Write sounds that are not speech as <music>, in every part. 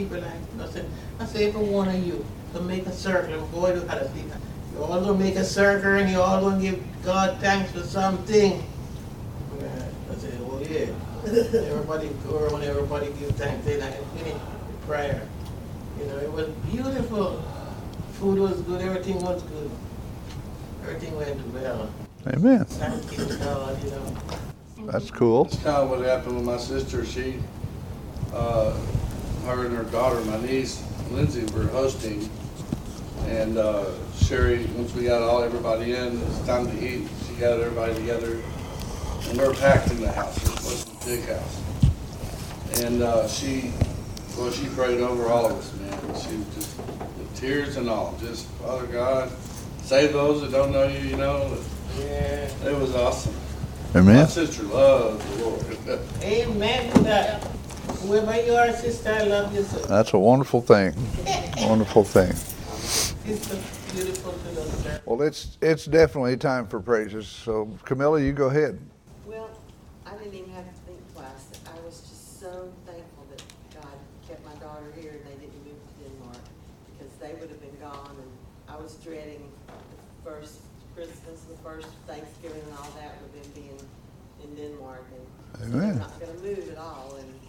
people like I said, I say every one of you to make a circle and go to other people. You all gonna make a circle and you all gonna give God thanks for something. Yeah, I said, well yeah. <laughs> everybody go around, everybody give thanks, then I finish the prayer. You know, it was beautiful. Food was good, everything was good. Everything went well. Amen. Thank you, God, you know. That's cool. That's kind of what happened with my sister. She, uh, her and her daughter, my niece Lindsay, were hosting, and uh, Sherry. Once we got all everybody in, it's time to eat. She got everybody together, and we are packed in the house. It was a big house, and uh, she, well, she prayed over all of us, man. She just with tears and all, just Father God, save those that don't know you. You know, Yeah. it was awesome. My Amen. sister loves the Lord. <laughs> Amen to that. Whoever you are, sister, I love you so. That's a wonderful thing. <laughs> Wonderful thing. It's so beautiful to know, sir. Well, it's it's definitely time for praises. So, Camilla, you go ahead. Well, I didn't even have to think twice. I was just so thankful that God kept my daughter here and they didn't move to Denmark because they would have been gone and I was dreading the first Christmas, the first Thanksgiving and all that with them being in Denmark and Amen. they're not gonna move at all and I just thank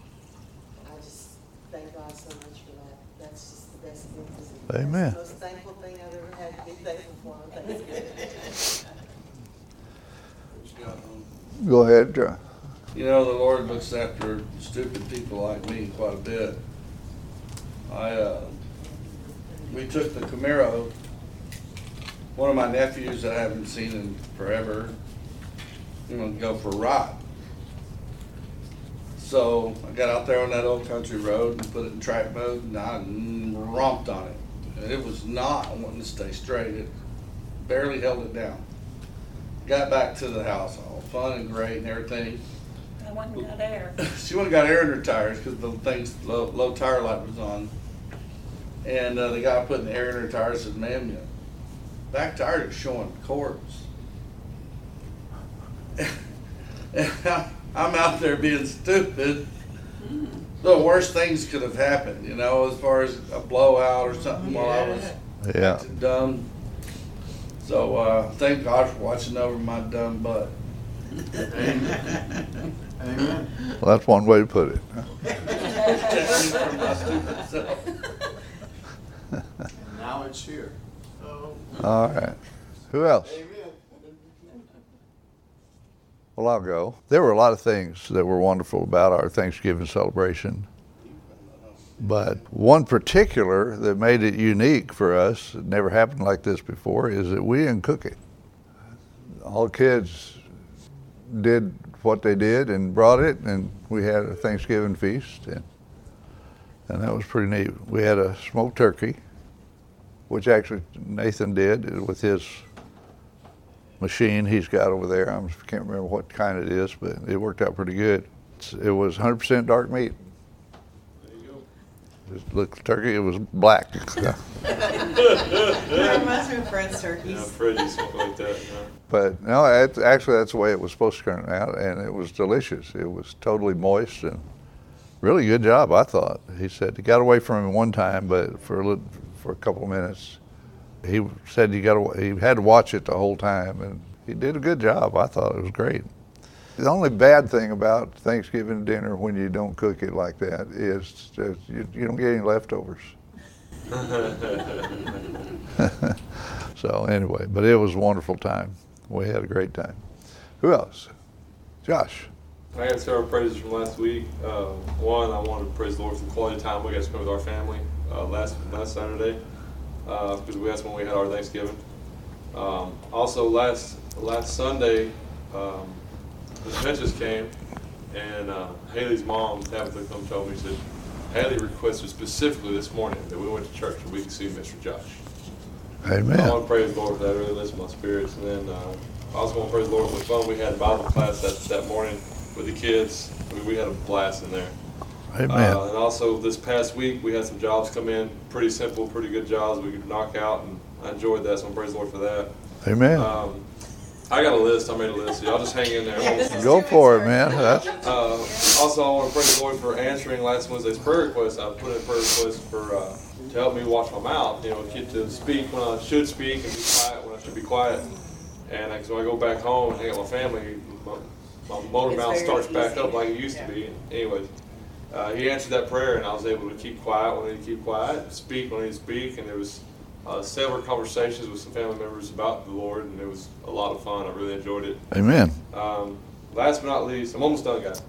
God so much for that. That's just the best thing. That's Amen. the most thankful thing I've ever had to be thankful for on Thanksgiving. <laughs> Go ahead, John. You know, the Lord looks after stupid people like me quite a bit. I, uh, we took the Camaro, one of my nephews that I haven't seen in forever, you know, go for a ride. So I got out there on that old country road and put it in track mode and I romped on it. It was not wanting to stay straight. It barely held it down. Got back to the house, all fun and great and everything. I went and got air. <laughs> she went and got air in her tires because the thing's low, low tire light was on. And uh, the guy putting the air in her tires said, "Ma'am, your back tires are showing cords." <laughs> and I'm out there being stupid. The worst things could have happened, you know, as far as a blowout or something while I was Yeah. dumb. So uh, thank God for watching over my dumb butt. Amen. Well, that's one way to put it. Protect me from my stupid self. And now it's here. So, All right. Who else? Amen. Well, I'll go. There were a lot of things that were wonderful about our Thanksgiving celebration. But one particular that made it unique for us, it never happened like this before, is that we didn't cook it. All kids did what they did and brought it, and we had a Thanksgiving feast, and, and that was pretty neat. We had a smoked turkey, which actually Nathan did with his machine he's got over there. I can't remember what kind it is, but it worked out pretty good. It's, it was 100% dark meat. There you go. It looked turkey. It was black. It reminds me of Fred's Yeah, turkeys. Something like that, yeah. but no, it, actually that's the way it was supposed to turn out, and it was delicious. It was totally moist and really good job. I thought. He said he got away from him one time, but for a little, for a couple of minutes, he said he got away, he had to watch it the whole time, and he did a good job. I thought it was great. The only bad thing about Thanksgiving dinner when you don't cook it like that is that you, you don't get any leftovers. <laughs> so anyway, but it was a wonderful time. We had a great time. Who else? Josh. I got several praises from last week. Uh, one, I wanted to praise the Lord for the quality time we got to spend with our family uh, last last Saturday because we that's when we had our Thanksgiving. Um, also, last last Sunday, um, the Finches came, and uh, Haley's mom Tabitha come told me said Haley requested specifically this morning that we went to church and we could see Mr. Josh. Amen. I want to praise the Lord for that. It really lifts my spirits. And then uh, I also want to praise the Lord for the fun we had Bible class that, that morning with the kids. I mean, we had a blast in there. Amen. Uh, and also this past week we had some jobs come in, pretty simple, pretty good jobs we could knock out, and I enjoyed that. So I praise the Lord for that. Amen. Um, I got a list. I made a list. So y'all just hang in there. This is Go two for it, man. Uh, also, I want to praise the Lord for answering last Wednesday's prayer request. I put in a prayer request for uh, to help me watch my mouth. You know, get to speak when I should speak and be quiet when I should be quiet. And uh, so I go back home and hang out with my family. My, my motor It's mouth very starts back up like it used to be. Anyways, uh, he answered that prayer, and I was able to keep quiet when I need to keep quiet, speak when I need to speak, and there was uh, several conversations with some family members about the Lord, and it was a lot of fun. I really enjoyed it. amen. Um, last but not least, I'm almost done, guys.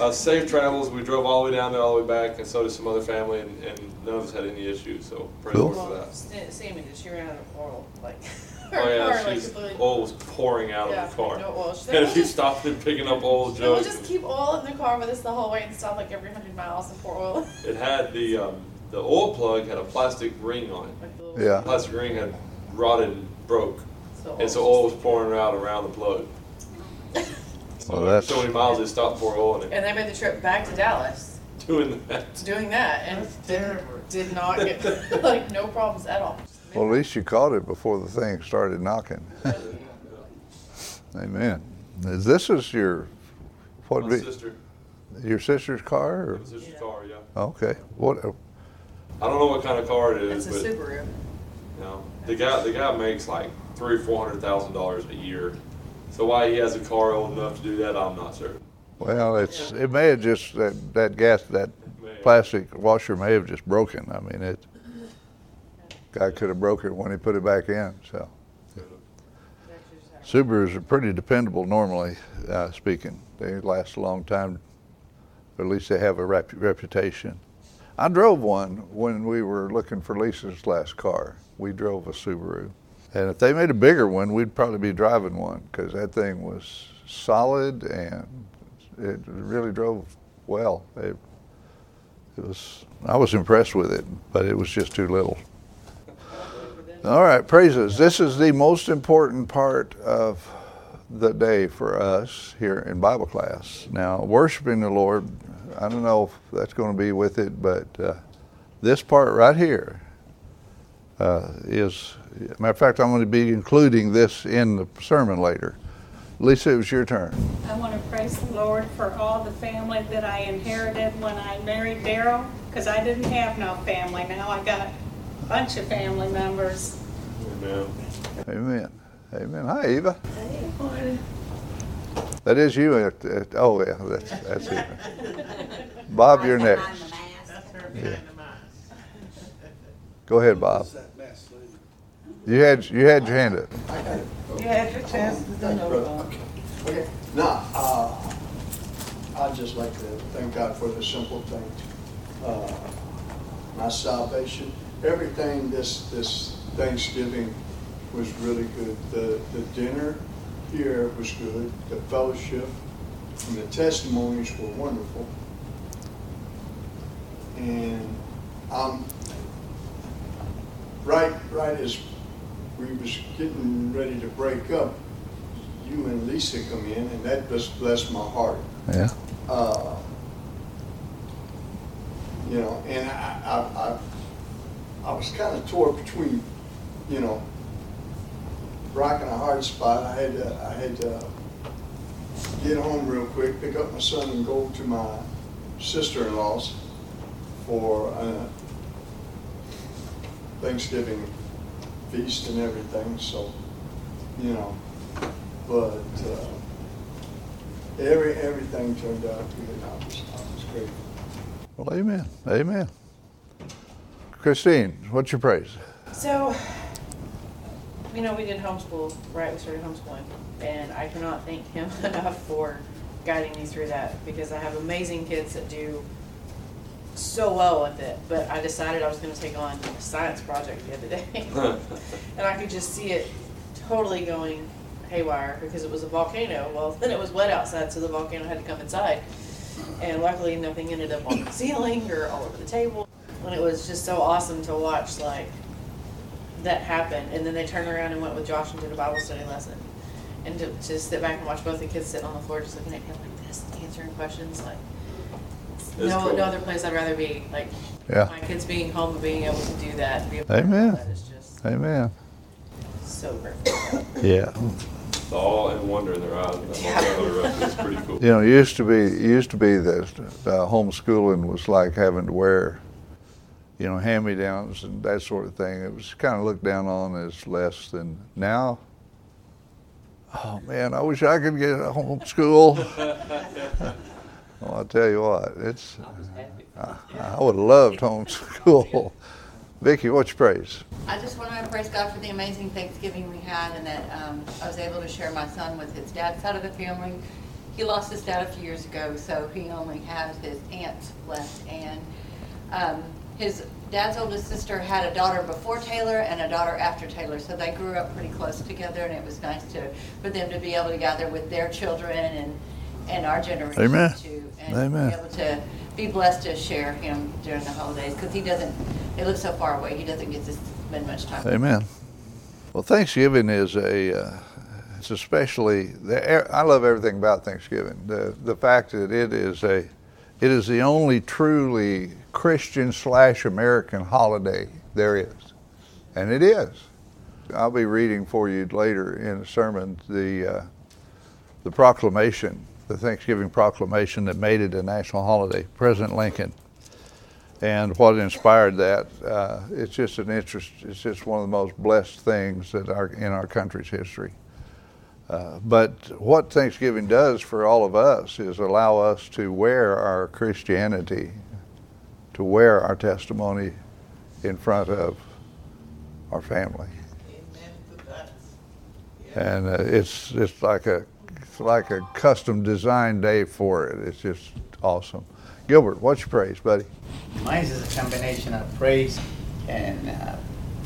Uh, safe travels. We drove all the way down there, all the way back, and so did some other family, and, and none of us had any issues. So praise Cool. the Lord for that. Sa- Sammy did, she ran out of oil, like. <laughs> <laughs> Oh her car, yeah, like, she's completely- oil was pouring out Yeah, of the car, no oil. She's like, and "We'll she just- stopped and picking up oil So <laughs> we'll just keep oil in the car with us the whole way and stop like every hundred miles and pour oil. <laughs> It had the um, the oil plug had a plastic ring on it. Like Yeah. The plastic ring had rotted and broke, So and so oil was pouring out around the plug. So Well, that's- so many miles they stopped pour oil in it. And they made the trip back to Dallas Doing that. doing that and That's did, did not get like no problems at all. Well, at least you caught it before the thing started knocking. Amen. Is This is your, what My be, sister, your sister's car or? my sister's car, yeah. Okay, what, uh, I don't know what kind of car it is, It's a but Subaru. you know, the guy the guy makes like three four hundred thousand dollars a year. So why he has a car old enough to do that, I'm not certain. well, it's, it may have just, that, that gas, that plastic washer may have just broken. I mean, it, guy could have broke it when he put it back in, so. Subarus are pretty dependable normally, uh, speaking. They last a long time, or at least they have a rep- reputation. I drove one when we were looking for Lisa's last car. We drove a Subaru. And if they made a bigger one, we'd probably be driving one because that thing was solid and it really drove well. It, it was, I was impressed with it, but it was just too little. All right, praises. This is the most important part of the day for us here in Bible class. Now, worshiping the Lord, I don't know if that's going to be with it, but uh, this part right here uh, is, matter of fact, I'm going to be including this in the sermon later. Lisa, it was your turn. I want to praise the Lord for all the family that I inherited when I married Daryl, because I didn't have no family. Now I got bunch of family members. Amen. Amen. Amen. Hi, Eva. Hey. That is you. At, at, oh, yeah, that's, that's it. Bob, you're next. That's her behind. Go ahead, Bob. What's that mess, lady? You had you had your hand up. I got it. You had your chance to do Thank you, no brother. Okay, now, uh, I'd just like to thank God for the simple things. Uh, My salvation, everything this, this Thanksgiving was really good. The, the dinner here was good, the fellowship, and the testimonies were wonderful. And, um, right, right as we was getting ready to break up, you and Lisa come in, and that just blessed my heart. Yeah. Uh, You know, and I, I, I, I was kind of torn between, you know, rock and a hard spot. I had to, I had to get home real quick, pick up my son and go to my sister-in-law's for a Thanksgiving feast and everything, so, you know, but, uh, every, everything turned out good. I was, I was grateful. Well, amen. Amen. Christine, what's your praise? So, you know, we did homeschool, right? We started homeschooling, and I cannot thank him <laughs> enough for guiding me through that because I have amazing kids that do so well with it. But I decided I was going to take on a science project the other day, <laughs> and I could just see it totally going haywire because it was a volcano. Well, then it was wet outside, so the volcano had to come inside. And luckily, nothing ended up on the ceiling or all over the table. And it was just so awesome to watch, like, that happen. And then they turned around and went with Josh and did a Bible study lesson. And to just sit back and watch both the kids sitting on the floor just looking at him like this, answering questions. Like, no, cool. no other place I'd rather be. Like, Yeah. my kids being home and being able to do that. Be a part of Amen. That is just Amen. so grateful. Yeah. the awe and wonder in their eyes when that. <laughs> It's pretty cool. You know, it used to be it used to be that uh, homeschooling was like having to wear, you know, hand-me-downs and that sort of thing. It was kind of looked down on as less than now. Oh man, I wish I could get a homeschool. <laughs> well, I'll tell you what, it's I, I would have loved homeschool. <laughs> Vicky, what's your praise? I just want to praise God for the amazing Thanksgiving we had and that um, I was able to share my son with his dad's side of the family. He lost his dad a few years ago, so he only has his aunts left. And um, his dad's oldest sister had a daughter before Taylor and a daughter after Taylor, so they grew up pretty close together, and it was nice to for them to be able to gather with their children and and our generation Amen. too, and Amen. be able to be blessed to share him during the holidays because he doesn't. They live so far away. He doesn't get to spend much time. Amen. Well, Thanksgiving is a, uh, it's especially, the, I love everything about Thanksgiving. The, the fact that it is a, it is the only truly Christian slash American holiday there is. And it is. I'll be reading for you later in a sermon the, uh, the proclamation, the Thanksgiving proclamation that made it a national holiday, President Lincoln and what inspired that. Uh, it's just an interest. It's just one of the most blessed things that are in our country's history. Uh, but what Thanksgiving does for all of us is allow us to wear our Christianity, to wear our testimony in front of our family, and uh, it's it's like a it's like a custom designed day for it. It's just awesome. Gilbert, what's your praise, buddy? Mine is a combination of praise and uh,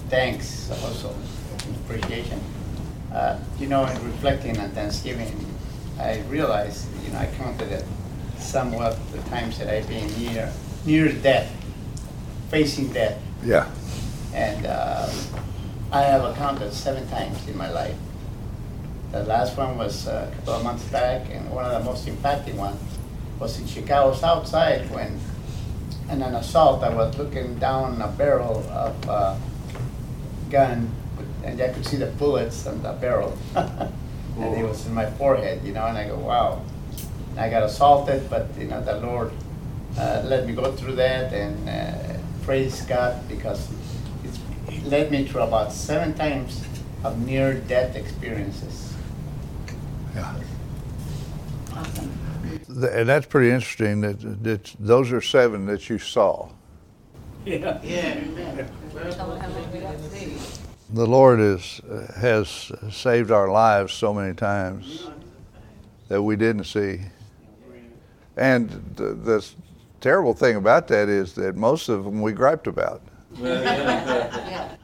thanks, also appreciation. Uh, you know, in reflecting on Thanksgiving, I realized, you know, I counted it somewhat the times that I've been near near death, facing death, Yeah. and uh, I have counted seven times in my life. The last one was uh, a couple of months back, and one of the most impacting ones was in Chicago South Side when, in an assault, I was looking down a barrel of uh, gun, and I could see the bullets on the barrel, <laughs> and it was in my forehead, you know, and I go, wow. And I got assaulted, but you know, the Lord uh, let me go through that, and uh, praise God because it's, it led me through about seven times of near-death experiences. Yeah. Awesome. And that's pretty interesting that, that those are seven that you saw. Yeah. Yeah. Tell them how many we got to see. The Lord is, has saved our lives so many times that we didn't see. And the, the terrible thing about that is that most of them we griped about. Yeah. <laughs>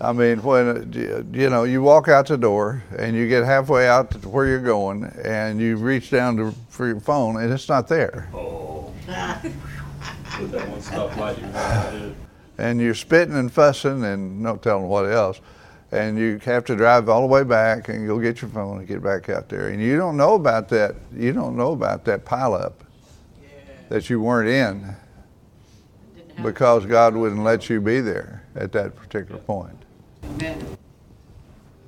I mean, when you know you walk out the door and you get halfway out to where you're going, and you reach down to, for your phone and it's not there, That one stoplight <laughs> you had. and you're spitting and fussing and no telling what else, and you have to drive all the way back and go get your phone and get back out there, and you don't know about that. You don't know about that pileup. That you weren't in because God wouldn't let you be there at that particular point. Amen.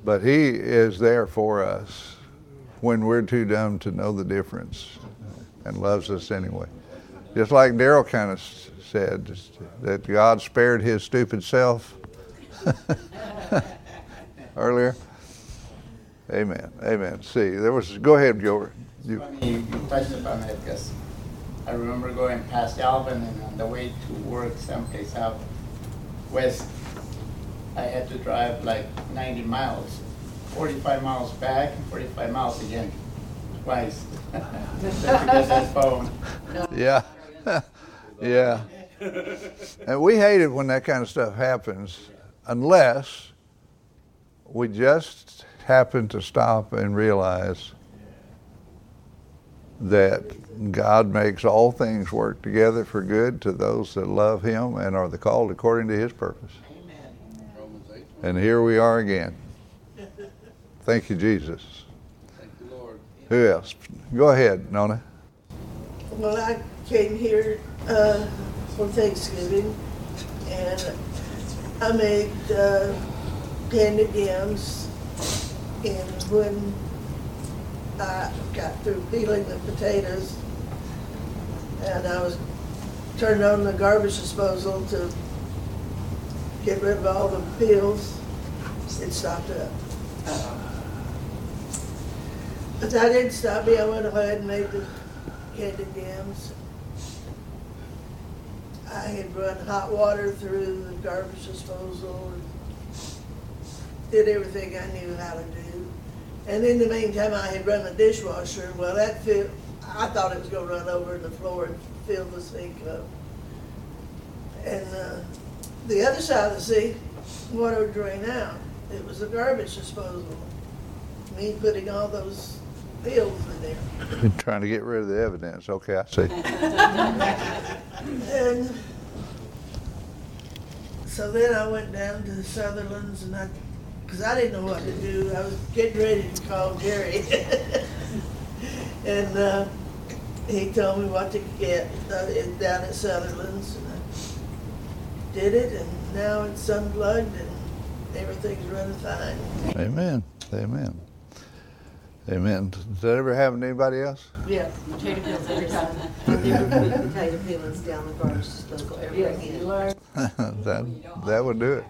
But He is there for us when we're too dumb to know the difference and loves us anyway. Just like Daryl kind of said, that God spared His stupid self <laughs> earlier. Amen. Amen. See, there was, go ahead, Gilbert. You, Funny you, you touched upon it because I remember going past Alvin and on the way to work someplace out west, I had to drive like 90 miles, 45 miles back and 45 miles again, twice. Get that phone. yeah. <laughs> yeah. And we hate it when that kind of stuff happens unless we just happen to stop and realize that God makes all things work together for good to those that love Him and are the called according to His purpose. Romans eight, And here we are again. Thank you, Jesus. thank you, Lord. Who else? Go ahead, Nona. Well, I came here uh, for Thanksgiving, and I made uh, candied yams And when I got through peeling the potatoes, and I was turning on the garbage disposal to get rid of all the peels, it stopped up. But that didn't stop me, I went ahead and made the candied yams. I had run hot water through the garbage disposal and did everything I knew how to do. And in the meantime, I had run the dishwasher, well, that filled, I thought it was gonna run over the floor and fill the sink up. And, uh, the other side of the sink, water would drain out. It was a garbage disposal. Me putting all those pills in there. Been trying to get rid of the evidence. Okay, I see. And so then I went down to the Sutherland's and I, because I didn't know what to do. I was getting ready to call Jerry. <laughs> And uh, he told me what to get uh, down at Sutherland's. And I did it and now it's unplugged and everything's running fine. Amen. Amen. Amen. Does that ever happen to anybody else? Yeah, potato peels every time. Never <laughs> put potato peelings down the garbage disposal ever Yes, you learn. <laughs> that that would do it.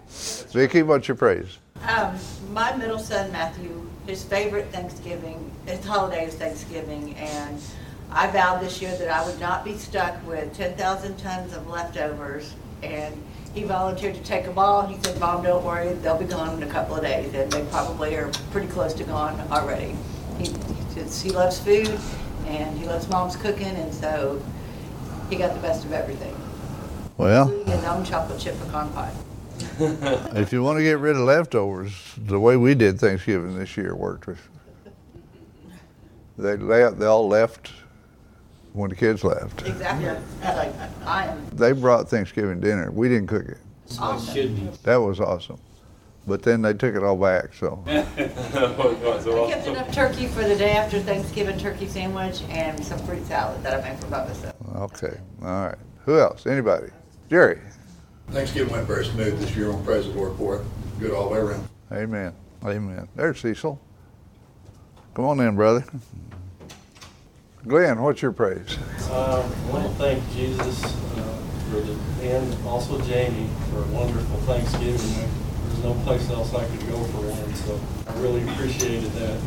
Vicky, what's your praise? Um, my middle son Matthew, his favorite Thanksgiving, his holiday is Thanksgiving, and I vowed this year that I would not be stuck with ten thousand tons of leftovers. And he volunteered to take them all. He said, "Mom, don't worry, they'll be gone in a couple of days," and they probably are pretty close to gone already. He, he says he loves food, and he loves Mom's cooking, and so he got the best of everything, Well, his own chocolate chip pecan pie. <laughs> if you want to get rid of leftovers, the way we did Thanksgiving this year worked. with- They left, they all left when the kids left. Exactly. Like I am They brought Thanksgiving dinner. We didn't cook it. awesome. That was awesome. But then they took it all back, so. <laughs> I kept enough turkey for the day after Thanksgiving turkey sandwich and some fruit salad that I made for Bubba. So Okay, all right. Who else? Anybody? Jerry? Thanksgiving went very smooth this year. I'm praise the Lord for it. Good all the way around. Amen. Amen. There's Cecil. Come on in, brother. Glenn, what's your praise? Uh, I want to thank Jesus uh, for the, and also Jamie for a wonderful Thanksgiving. There's no place else I could go for one, so I really appreciated that.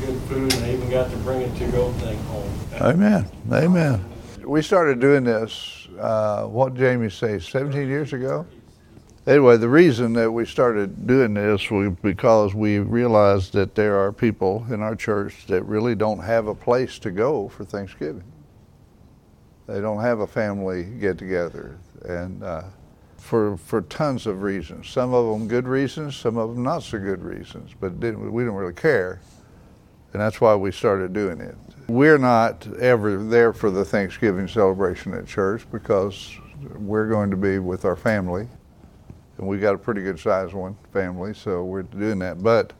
Good food, and I even got to bring a to-go thing home. Amen. Amen. We started doing this, uh, what Jamie say, 17 years ago? Anyway, the reason that we started doing this was because we realized that there are people in our church that really don't have a place to go for Thanksgiving. They don't have a family get together, and uh, for for tons of reasons. Some of them good reasons, some of them not so good reasons. But we didn't really care, and that's why we started doing it. We're not ever there for the Thanksgiving celebration at church because we're going to be with our family, and we've got a pretty good sized one family, so we're doing that. But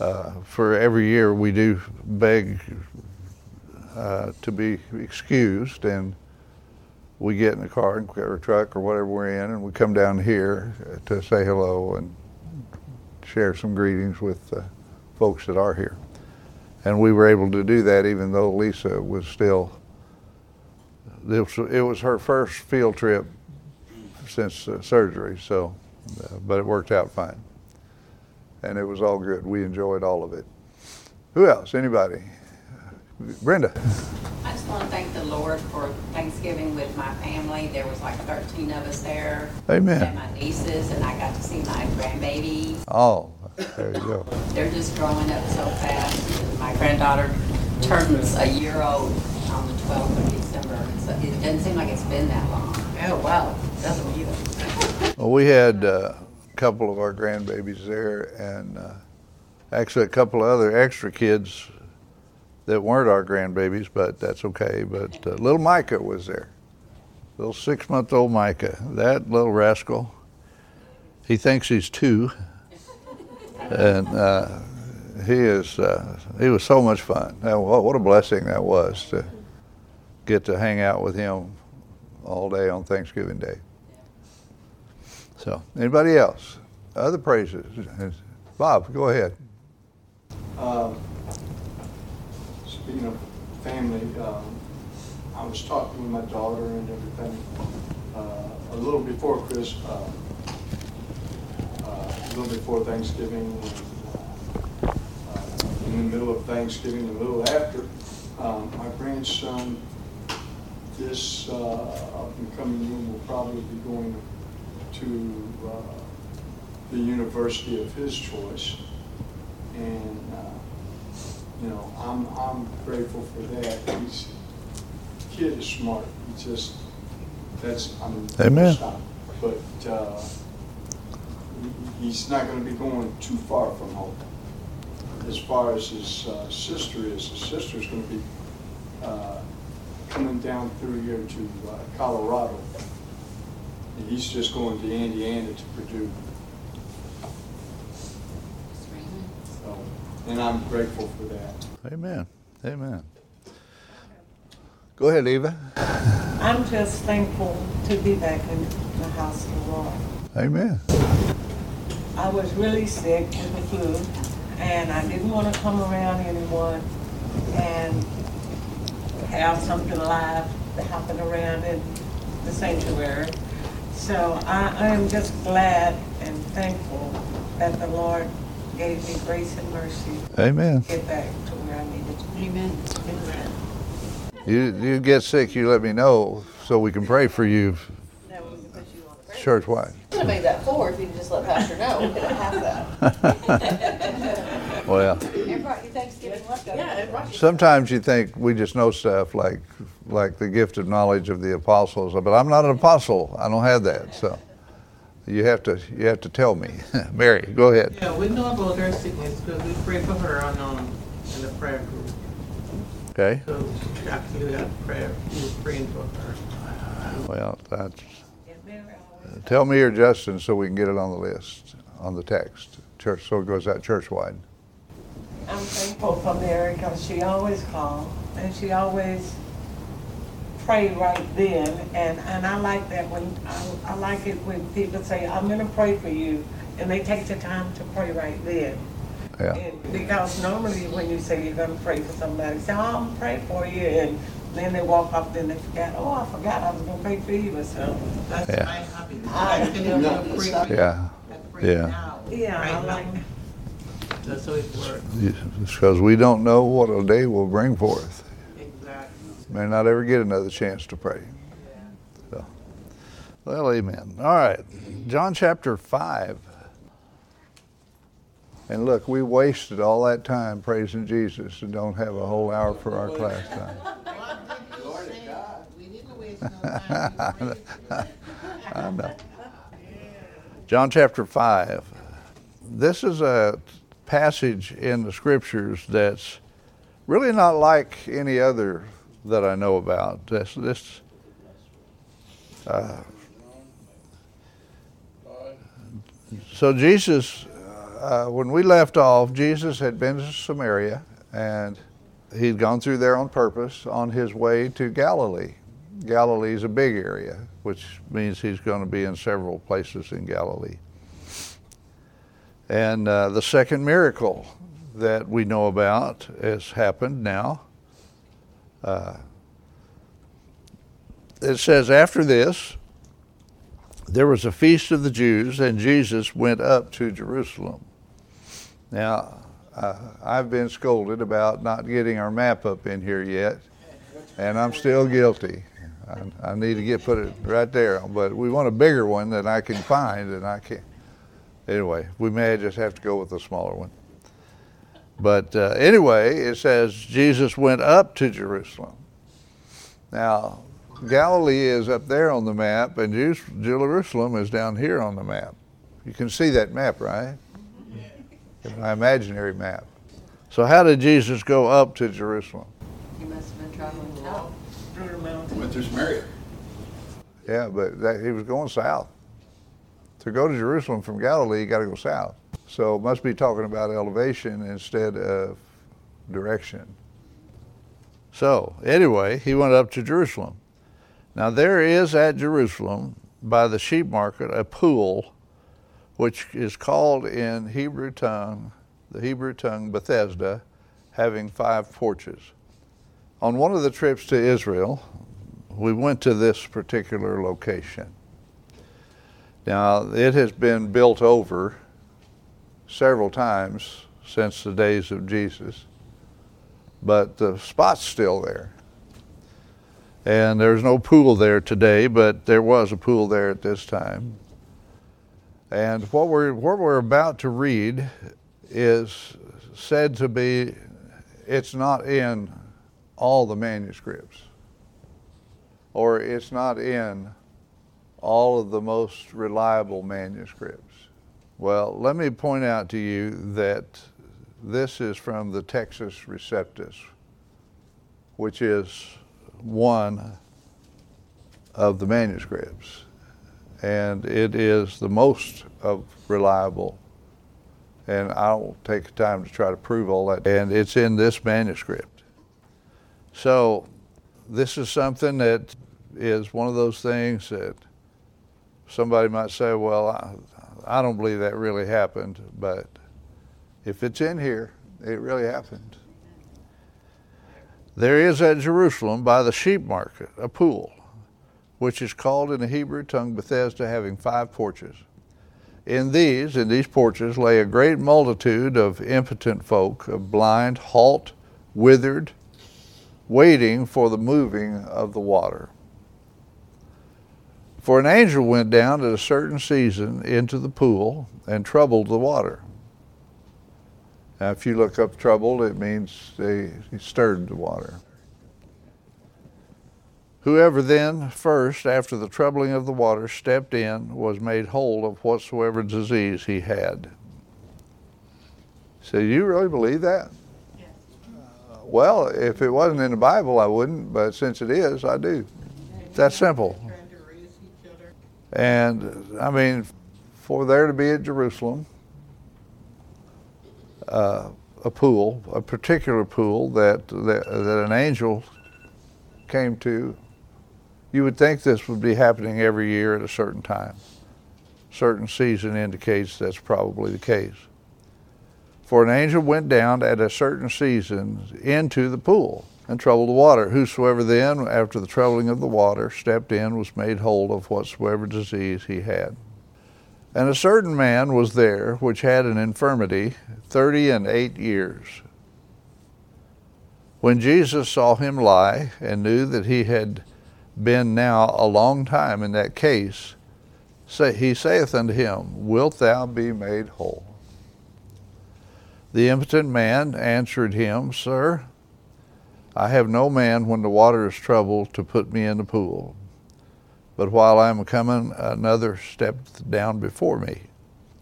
uh, for every year, we do beg uh, to be excused, and we get in the car or truck or whatever we're in, and we come down here to say hello and share some greetings with uh, folks that are here. And we were able to do that even though Lisa was still. It was, it was her first field trip since uh, surgery, so, uh, but it worked out fine. And it was all good. We enjoyed all of it. Who else? Anybody? Brenda. I just want to thank the Lord for Thanksgiving with my family. There was like 13 of us there. Amen. And my nieces, and I got to see my grandbaby. Oh, there you go. They're just growing up so fast. My granddaughter turns a year old on the 12th of December. So it doesn't seem like it's been that long. oh wow, doesn't either. <laughs> Well, we had uh, a couple of our grandbabies there, and uh, actually a couple of other extra kids that weren't our grandbabies, but that's okay. But uh, little Micah was there, little six-month-old Micah. That little rascal, he thinks he's two, and uh, he is. Uh, he was so much fun. That, what a blessing that was to get to hang out with him all day on Thanksgiving Day. So, anybody else? Other praises? Bob, go ahead. Um, Speaking of family, um, I was talking with my daughter and everything, uh, a little before Chris, uh, uh, a little before Thanksgiving, and, uh, in the middle of Thanksgiving, a little after. Um, My grandson, this uh, up and coming year will probably be going to uh, the university of his choice. And, uh, you know, I'm, I'm grateful for that. He's, kid is smart. He just, that's, I'm. Amen. stop. But, uh, he's not gonna be going too far from home. As far as his uh, sister is, his sister's gonna be, uh, coming down through here to uh, Colorado. And he's just going to Indiana to Purdue. So, And I'm grateful for that. Amen. Amen. Go ahead, Eva. I'm just thankful to be back in the house of the Lord. Amen. I was really sick with the flu, and I didn't want to come around anyone and have something live to happen around in the sanctuary. So I, I am just glad and thankful that the Lord gave me grace and mercy Amen. to get back to where I needed to be. Amen. Amen. You you get sick, you let me know so we can pray for you church wide. Could have made that four if you'd just let Pastor know. We could have half that. <laughs> Well, Everybody, Thanksgiving leftovers. Yeah, everybody. sometimes you think we just know stuff like like the gift of knowledge of the apostles, but I'm not an apostle. I don't have that. So you have to you have to tell me. <laughs> Mary, go ahead. Yeah, we know about her sickness because we prayed for her on, um, in the prayer group. Okay. So actually that prayer, we were praying for her. Well, that's tell me or Justin so we can get it on the list on the text. Church so it goes out church wide. I'm thankful for Mary because she always called and she always prayed right then. And, and I like that when, I, I like it when people say, I'm gonna pray for you, and they take the time to pray right then. Yeah. And because normally when you say you're gonna pray for somebody, say, oh, I'm gonna pray for you, and then they walk off, then they forget, oh, I forgot I was gonna pray for you, so. That's Yeah. My happiness. I I can feel have that. a Yeah. Yeah. Yeah, I Right like, now. That's how it works. Because we don't know what a day will bring forth. Exactly. May not ever get another chance to pray. So, well, amen. All right, John chapter 5. And look, we wasted all that time praising Jesus and don't have a whole hour for our class time. <laughs> I know. John chapter 5. This is a passage in the scriptures that's really not like any other that I know about. This, this uh, so Jesus, uh, when we left off, Jesus had been to Samaria and he'd gone through there on purpose on his way to Galilee. Galilee is a big area, which means he's going to be in several places in Galilee. And uh, the second miracle that we know about has happened now. Uh, it says, after this, there was a feast of the Jews, and Jesus went up to Jerusalem. Now, uh, I've been scolded about not getting our map up in here yet, and I'm still guilty. I, I need to get put it right there, but we want a bigger one that I can find, and I can't. Anyway, we may just have to go with a smaller one. But uh, anyway, it says Jesus went up to Jerusalem. Now, Galilee is up there on the map, and Jerusalem is down here on the map. You can see that map, right? My imaginary map. So, how did Jesus go up to Jerusalem? He must have been traveling south. through the mountain. Went through Samaria. Yeah, but that, he was going south. To go to Jerusalem from Galilee, you got to go south. So, it must be talking about elevation instead of direction. So, anyway, he went up to Jerusalem. Now, there is at Jerusalem, by the sheep market, a pool, which is called in Hebrew tongue the Hebrew tongue Bethesda, having five porches. On one of the trips to Israel, we went to this particular location. Now, it has been built over several times since the days of Jesus, but the spot's still there. And there's no pool there today, but there was a pool there at this time. And what we're, what we're about to read is said to be, it's not in all the manuscripts, or it's not in all of the most reliable manuscripts. Well, let me point out to you that this is from the Textus Receptus, which is one of the manuscripts. And it is the most of reliable. And I don't take the time to try to prove all that. And it's in this manuscript. So this is something that is one of those things that somebody might say, well, I, I don't believe that really happened. But if it's in here, it really happened. There is at Jerusalem by the sheep market a pool, which is called in the Hebrew tongue Bethesda, having five porches. In these, in these porches, lay a great multitude of impotent folk, of blind, halt, withered, waiting for the moving of the water. For an angel went down at a certain season into the pool and troubled the water. Now, if you look up troubled, it means they stirred the water. Whoever then first, after the troubling of the water, stepped in was made whole of whatsoever disease he had. So, you really believe that? Yes. Uh, well, if it wasn't in the Bible, I wouldn't, but since it is, I do. That's simple. And I mean, for there to be at Jerusalem, uh, a pool, a particular pool that, that, that an angel came to, you would think this would be happening every year at a certain time. Certain season indicates that's probably the case. For an angel went down at a certain season into the pool and troubled the water. Whosoever then, after the troubling of the water, stepped in was made whole of whatsoever disease he had. And a certain man was there which had an infirmity thirty and eight years. When Jesus saw him lie and knew that he had been now a long time in that case, he saith unto him, Wilt thou be made whole? The impotent man answered him, Sir, I have no man when the water is troubled to put me in the pool. But while I am coming, another stepped down before me.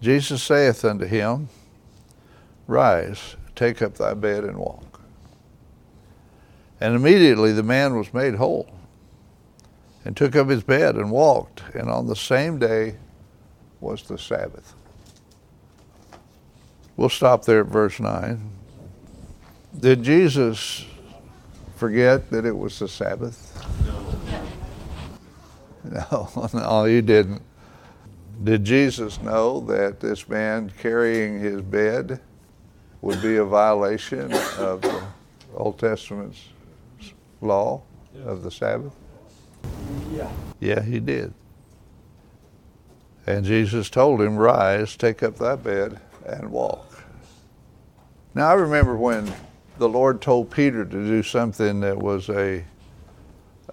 Jesus saith unto him, Rise, take up thy bed and walk. And immediately the man was made whole, and took up his bed and walked. And on the same day was the Sabbath. We'll stop there at verse 9. Did Jesus forget that it was the Sabbath? <laughs> No, no, you didn't. Did Jesus know that this man carrying his bed would be a violation of the Old Testament's law of the Sabbath? Yeah. Yeah, he did. And Jesus told him, Rise, take up thy bed, and walk. Now, I remember when the Lord told Peter to do something that was a,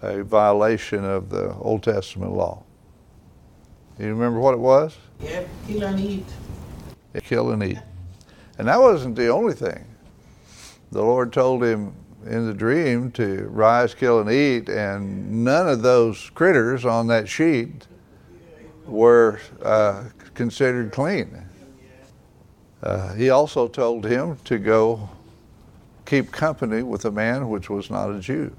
a violation of the Old Testament law. You remember what it was? Yeah, kill and eat. Kill and eat. And that wasn't the only thing. The Lord told him in the dream to rise, kill, and eat, and none of those critters on that sheet were uh, considered clean. Uh, he also told him to go keep company with a man which was not a Jew.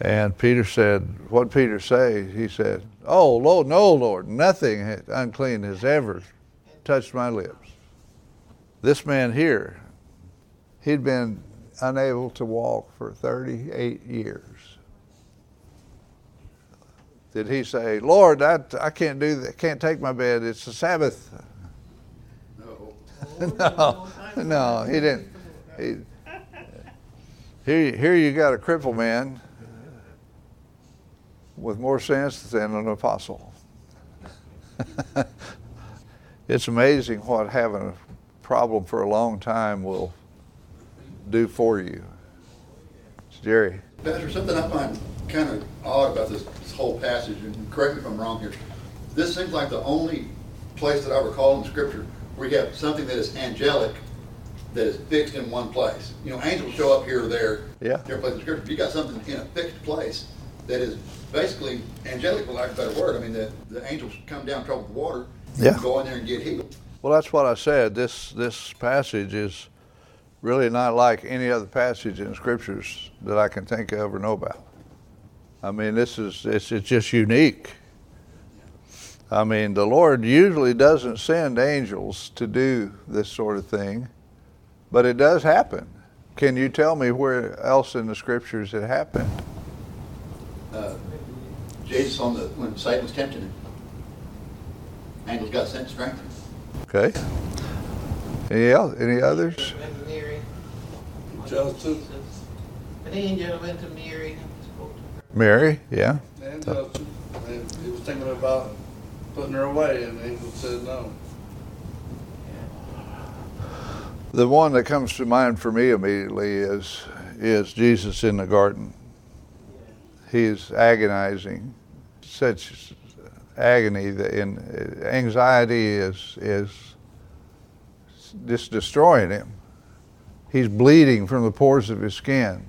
And Peter said, What Peter say? He said, Oh, Lord, no, Lord, nothing unclean has ever touched my lips. This man here, he'd been unable to walk for 38 years. Did he say, Lord, I, I can't do that, can't take my bed, it's the Sabbath? No. <laughs> no, no, he didn't. He, here, here you got a crippled man with more sense than an apostle. <laughs> it's amazing what having a problem for a long time will do for you. It's Jerry. Pastor, something I find kind of odd about this, this whole passage, and correct me if I'm wrong here. This seems like the only place that I recall in Scripture where you have something that is angelic that is fixed in one place. You know, angels show up here or there, Yeah. different places in Scripture. You got something in a fixed place that is basically angelic, for lack of a better word. I mean, the, the angels come down, trouble the water, Yeah. go in there and get healed. Well, that's what I said. This this passage is really not like any other passage in the scriptures that I can think of or know about. I mean, this is it's, it's just unique. I mean, the Lord usually doesn't send angels to do this sort of thing, but it does happen. Can you tell me where else in the scriptures it happened? Uh, Jesus on the, when Satan was tempting him, angels got sent to strengthen him. Okay. Any else? Any others? Mary. Joseph. An angel went to Mary and spoke to her. Mary, yeah. And Joseph, and he was thinking about putting her away, and the angel said no. The one that comes to mind for me immediately is is Jesus in the garden. He's agonizing, such agony that in anxiety is is just destroying him. He's bleeding from the pores of his skin.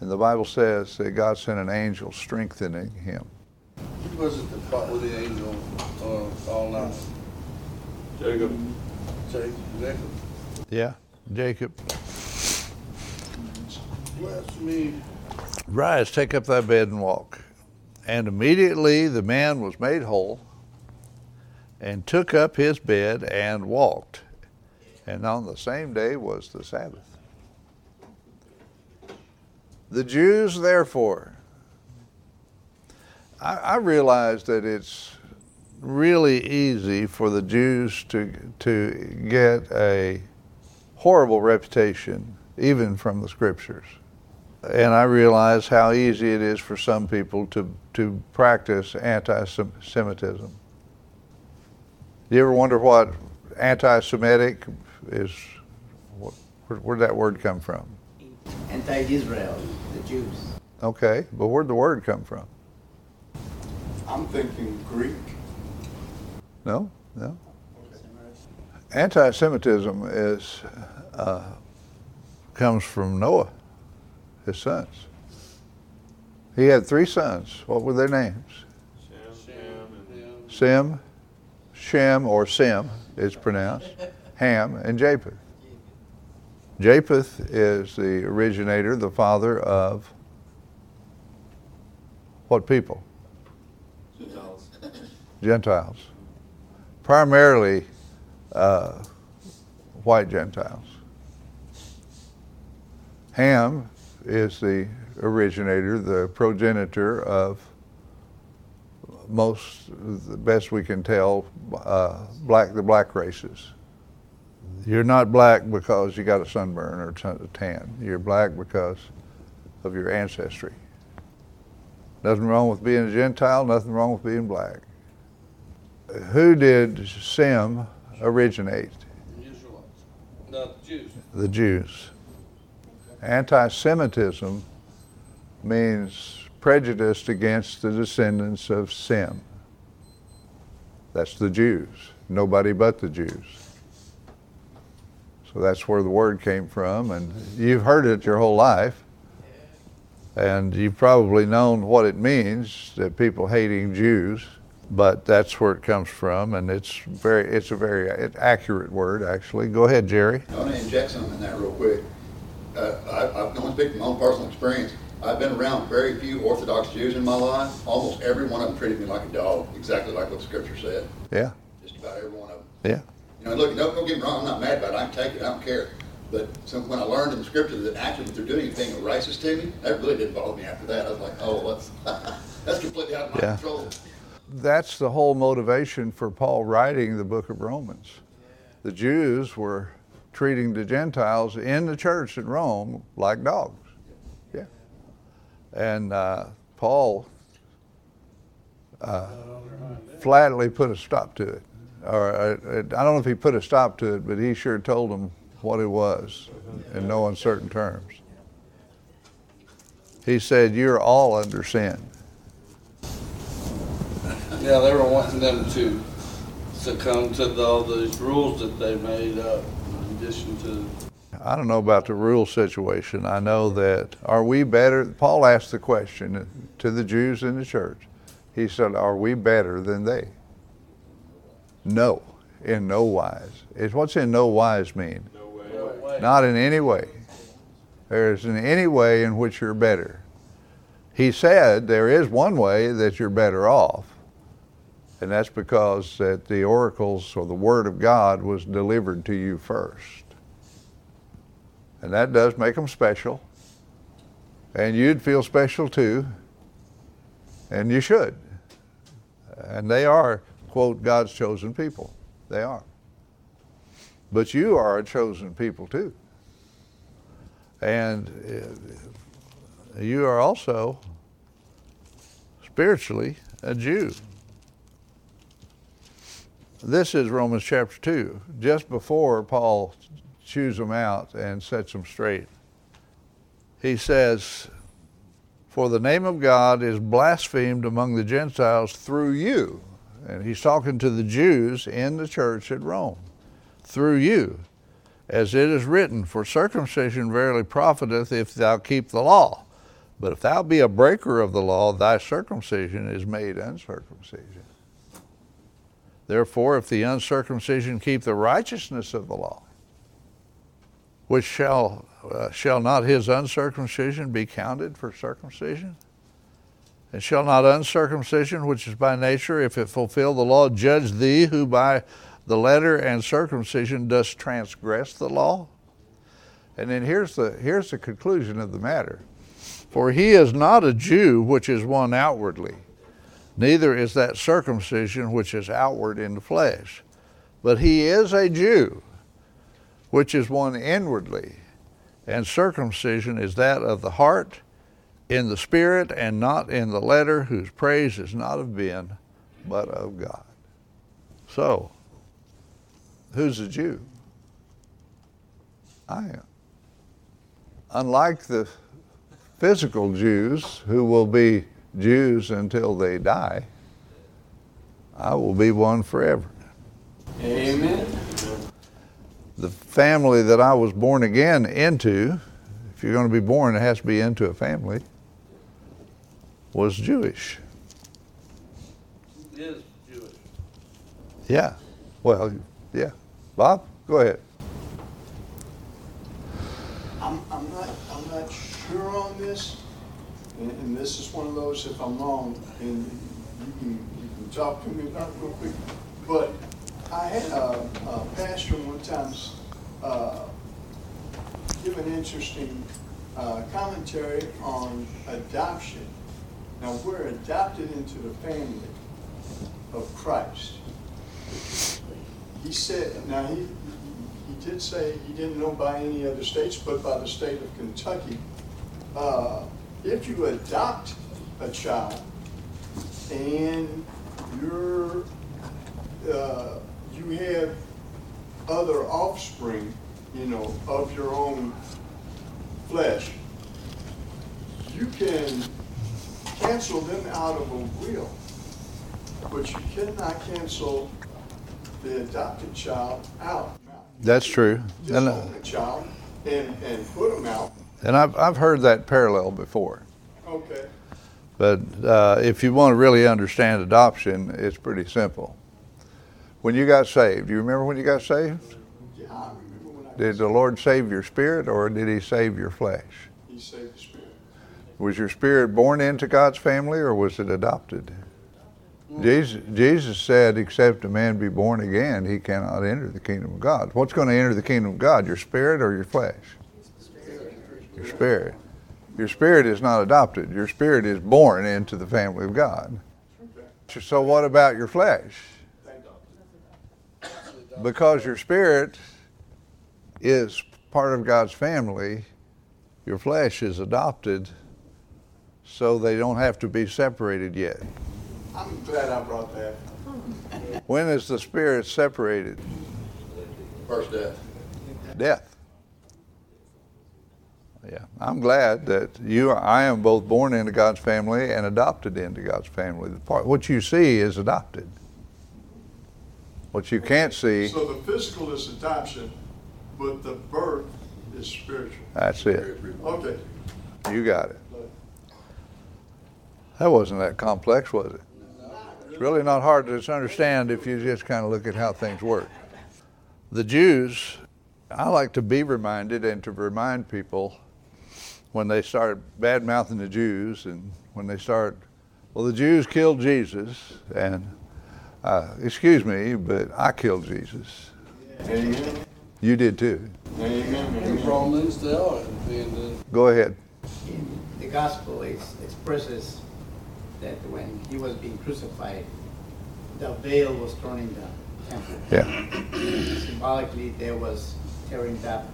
And the Bible says that God sent an angel strengthening him. Who was it that fought with the angel uh, all night? Jacob. Jacob. Yeah, Jacob. Bless me. Rise, take up thy bed and walk. And immediately the man was made whole and took up his bed and walked. And on the same day was the Sabbath. The Jews, therefore, I, I realize that it's really easy for the Jews to, to get a horrible reputation, even from the scriptures and I realize how easy it is for some people to, to practice anti Semitism. Do you ever wonder what anti Semitic is? Where, where'd that word come from? Anti-Israel, the Jews. Okay, but where'd the word come from? I'm thinking Greek. No, no. Anti Semitism is, uh, comes from Noah his sons. He had three sons. What were their names? Shem Shem and Ham. Sem, Shem, or Sim—it's pronounced, Ham, and Japheth. Japheth is the originator, the father of what people? Gentiles. Gentiles. Primarily uh, white Gentiles. Ham is the originator, the progenitor of most, the best we can tell, uh, black the black races. You're not black because you got a sunburn or a tan. You're black because of your ancestry. Nothing wrong with being a Gentile. Nothing wrong with being black. Who did Sem originate? Israelites. No, Jews. The Jews. Anti Semitism means prejudice against the descendants of Sem. That's the Jews, nobody but the Jews. So that's where the word came from, and you've heard it your whole life. And you've probably known what it means that people hating Jews, but that's where it comes from, and it's very, it's a very accurate word, actually. Go ahead, Jerry. I want to inject something in that real quick. Uh, I, I can only speak from my own personal experience. I've been around very few Orthodox Jews in my life. Almost every one of them treated me like a dog, exactly like what the Scripture said. Yeah. Just about every one of them. Yeah. You know, look, don't, don't get me wrong. I'm not mad about it. I can take it. I don't care. But so when I learned in the Scripture that actually what they're doing is being racist to me, that really didn't bother me after that. I was like, oh, that's <laughs> that's completely out of my Yeah. control. That's the whole motivation for Paul writing the book of Romans. the Jews were treating the Gentiles in the church in Rome like dogs. Yeah. And uh, Paul uh, flatly put a stop to it. Or uh, I don't know if he put a stop to it, but he sure told them what it was in no uncertain terms. He said, You're all under sin. Yeah, they were wanting them to succumb to the, all these rules that they made up in addition to. I don't know about the rule situation. I know that are we better? Paul asked the question to the Jews in the church. He said, Are we better than they? No, in no wise. It's what's in no wise mean? No way. Not in any way. There isn't any way in which you're better. He said there is one way that you're better off, and that's because that the oracles or the Word of God was delivered to you first. And that does make them special. And you'd feel special too. And you should. And they are, quote, God's chosen people. They are. But you are a chosen people too. And uh, you are also spiritually a Jew. This is Romans chapter 2, just before Paul chews them out and sets them straight. He says, For the name of God is blasphemed among the Gentiles through you. And he's talking to the Jews in the church at Rome. Through you. As it is written, For circumcision verily profiteth if thou keep the law. But if thou be a breaker of the law, thy circumcision is made uncircumcision. Therefore, if the uncircumcision keep the righteousness of the law, which shall, uh, shall not his uncircumcision be counted for circumcision? And shall not uncircumcision, which is by nature, if it fulfill the law, judge thee who by the letter and circumcision dost transgress the law? And then here's the, here's the conclusion of the matter. For he is not a Jew which is one outwardly, neither is that circumcision which is outward in the flesh, but he is a Jew which is one inwardly, and circumcision is that of the heart, in the spirit, and not in the letter, whose praise is not of men, but of God. So, who's a Jew? I am. Unlike the physical Jews who will be Jews until they die, I will be one forever. Amen. The family that I was born again into, if you're going to be born, it has to be into a family, was Jewish. Is Jewish. Yeah. Well, yeah. Bob, go ahead. I'm, I'm not, I'm not sure on this, and, and this is one of those, if I'm wrong, and you can, you can talk to me about it real quick. But I had a, a pastor one time, uh, give an interesting, uh, commentary on adoption. Now, we're adopted into the family of Christ. He said, now he, he did say he didn't know by any other states, but by the state of Kentucky. Uh, if you adopt a child and you're, uh, you have other offspring, you know, of your own flesh, you can cancel them out of a will, but you cannot cancel the adopted child out. That's true. Just And, uh, own the child and, and put them out. And I've, I've heard that parallel before. Okay. But uh, if you want to really understand adoption, it's pretty simple. When you got saved, do you remember when you got saved? Yeah, I remember when I. Did the Lord save your spirit or did He save your flesh? He saved the spirit. Was your spirit born into God's family or was it adopted? Jesus, Jesus said, except a man be born again, he cannot enter the kingdom of God. What's going to enter the kingdom of God, your spirit or your flesh? Your spirit. Your spirit is not adopted. Your spirit is born into the family of God. So what about your flesh? because your spirit is part of God's family, your flesh is adopted, so they don't have to be separated yet. I'm glad I brought that. When is the spirit separated? First death. Death. Yeah, I'm glad that you, I am both born into God's family and adopted into God's family. The part, what you see is adopted. What you can't see, So the physical is adoption, but the birth is spiritual. that's it. Okay. You got it. That wasn't that complex, was it? It's really not hard to understand if you just kind of look at how things work. The Jews, I like to be reminded and to remind people when they start bad mouthing the Jews and when they start, well, the Jews killed Jesus, and uh, excuse me, but I killed Jesus. Amen. You did too. Amen. The they are. Go ahead. In the gospel it expresses that when he was being crucified, the veil was torn in the temple. Yeah. Symbolically, there was tearing up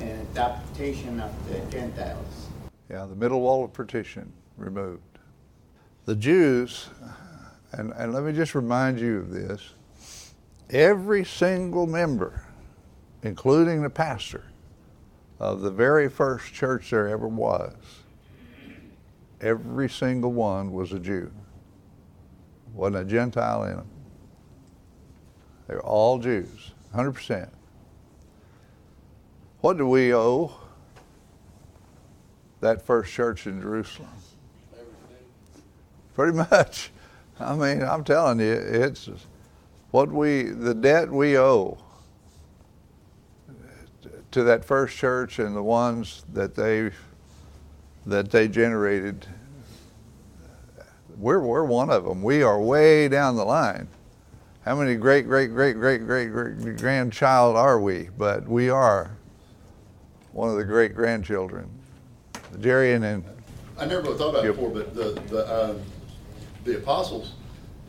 an adaptation of the Gentiles. Yeah, the middle wall of partition removed. The Jews, and, and let me just remind you of this every single member, including the pastor, of the very first church there ever was, every single one was a Jew. Wasn't a Gentile in them. They were all Jews, 100%. What do we owe that first church in Jerusalem? Pretty much. I mean, I'm telling you, it's what we, the debt we owe to that first church and the ones that they, that they generated. We're, we're one of them. We are way down the line. How many great, great, great, great, great, great grandchild are we? But we are one of the great grandchildren. Jerry and, and I never really thought about it before, but the, the, uh, the apostles,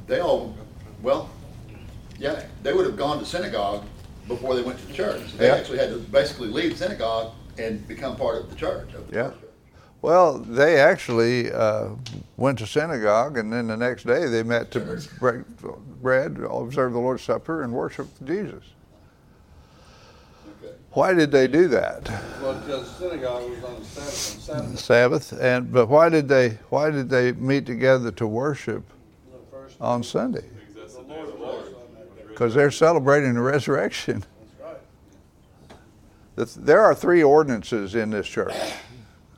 they all, well, yeah, they would have gone to synagogue before they went to church. They Yeah. actually had to basically leave synagogue and become part of the church. of the Yeah. Well, they actually uh, went to synagogue, and then the next day they met to break bread, observe the Lord's Supper, and worship Jesus. Why did they do that? Well, because synagogue was on the Sabbath, on Sabbath. Sabbath, and but why did they why did they meet together to worship on Sunday? Because they're celebrating the resurrection. That's- right. There are three ordinances in this church,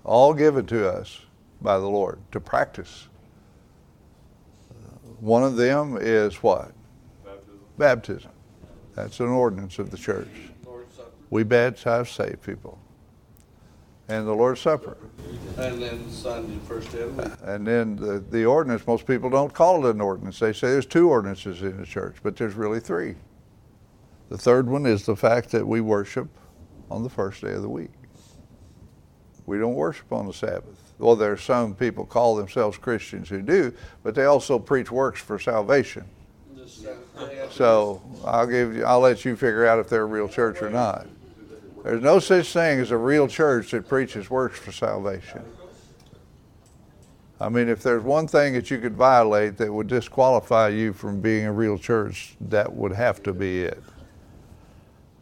all given to us by the Lord to practice. One of them is what? Baptism. Baptism. That's an ordinance of the church. We baptize saved people. And the Lord's Supper. And then Sunday, first day of the week. And then the, the ordinance, most people don't call it an ordinance. They say there's two ordinances in the church, but there's really three. The third one is the fact that we worship on the first day of the week. We don't worship on the Sabbath. Well, there are some people call themselves Christians who do, but they also preach works for salvation. This Sabbath day after So I'll give you, I'll let you figure out if they're a real church or not. There's no such thing as a real church that preaches works for salvation. I mean, if there's one thing that you could violate that would disqualify you from being a real church, that would have to be it.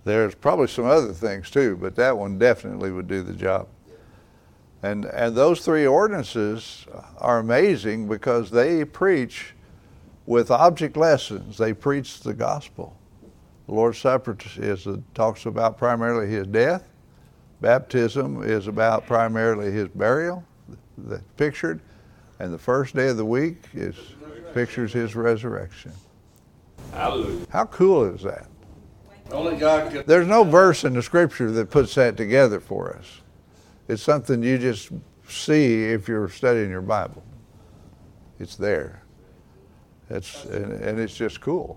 There's probably some other things too, but that one definitely would do the job. And, and those three ordinances are amazing because they preach with object lessons. They preach the gospel. The Lord's Supper is talks about primarily his death. Baptism is about primarily his burial, the pictured, and the first day of the week is pictures his resurrection. Hallelujah. How cool is that? Only God. There's no verse in the scripture that puts that together for us. It's something you just see if you're studying your Bible. It's there. It's and, and it's just cool.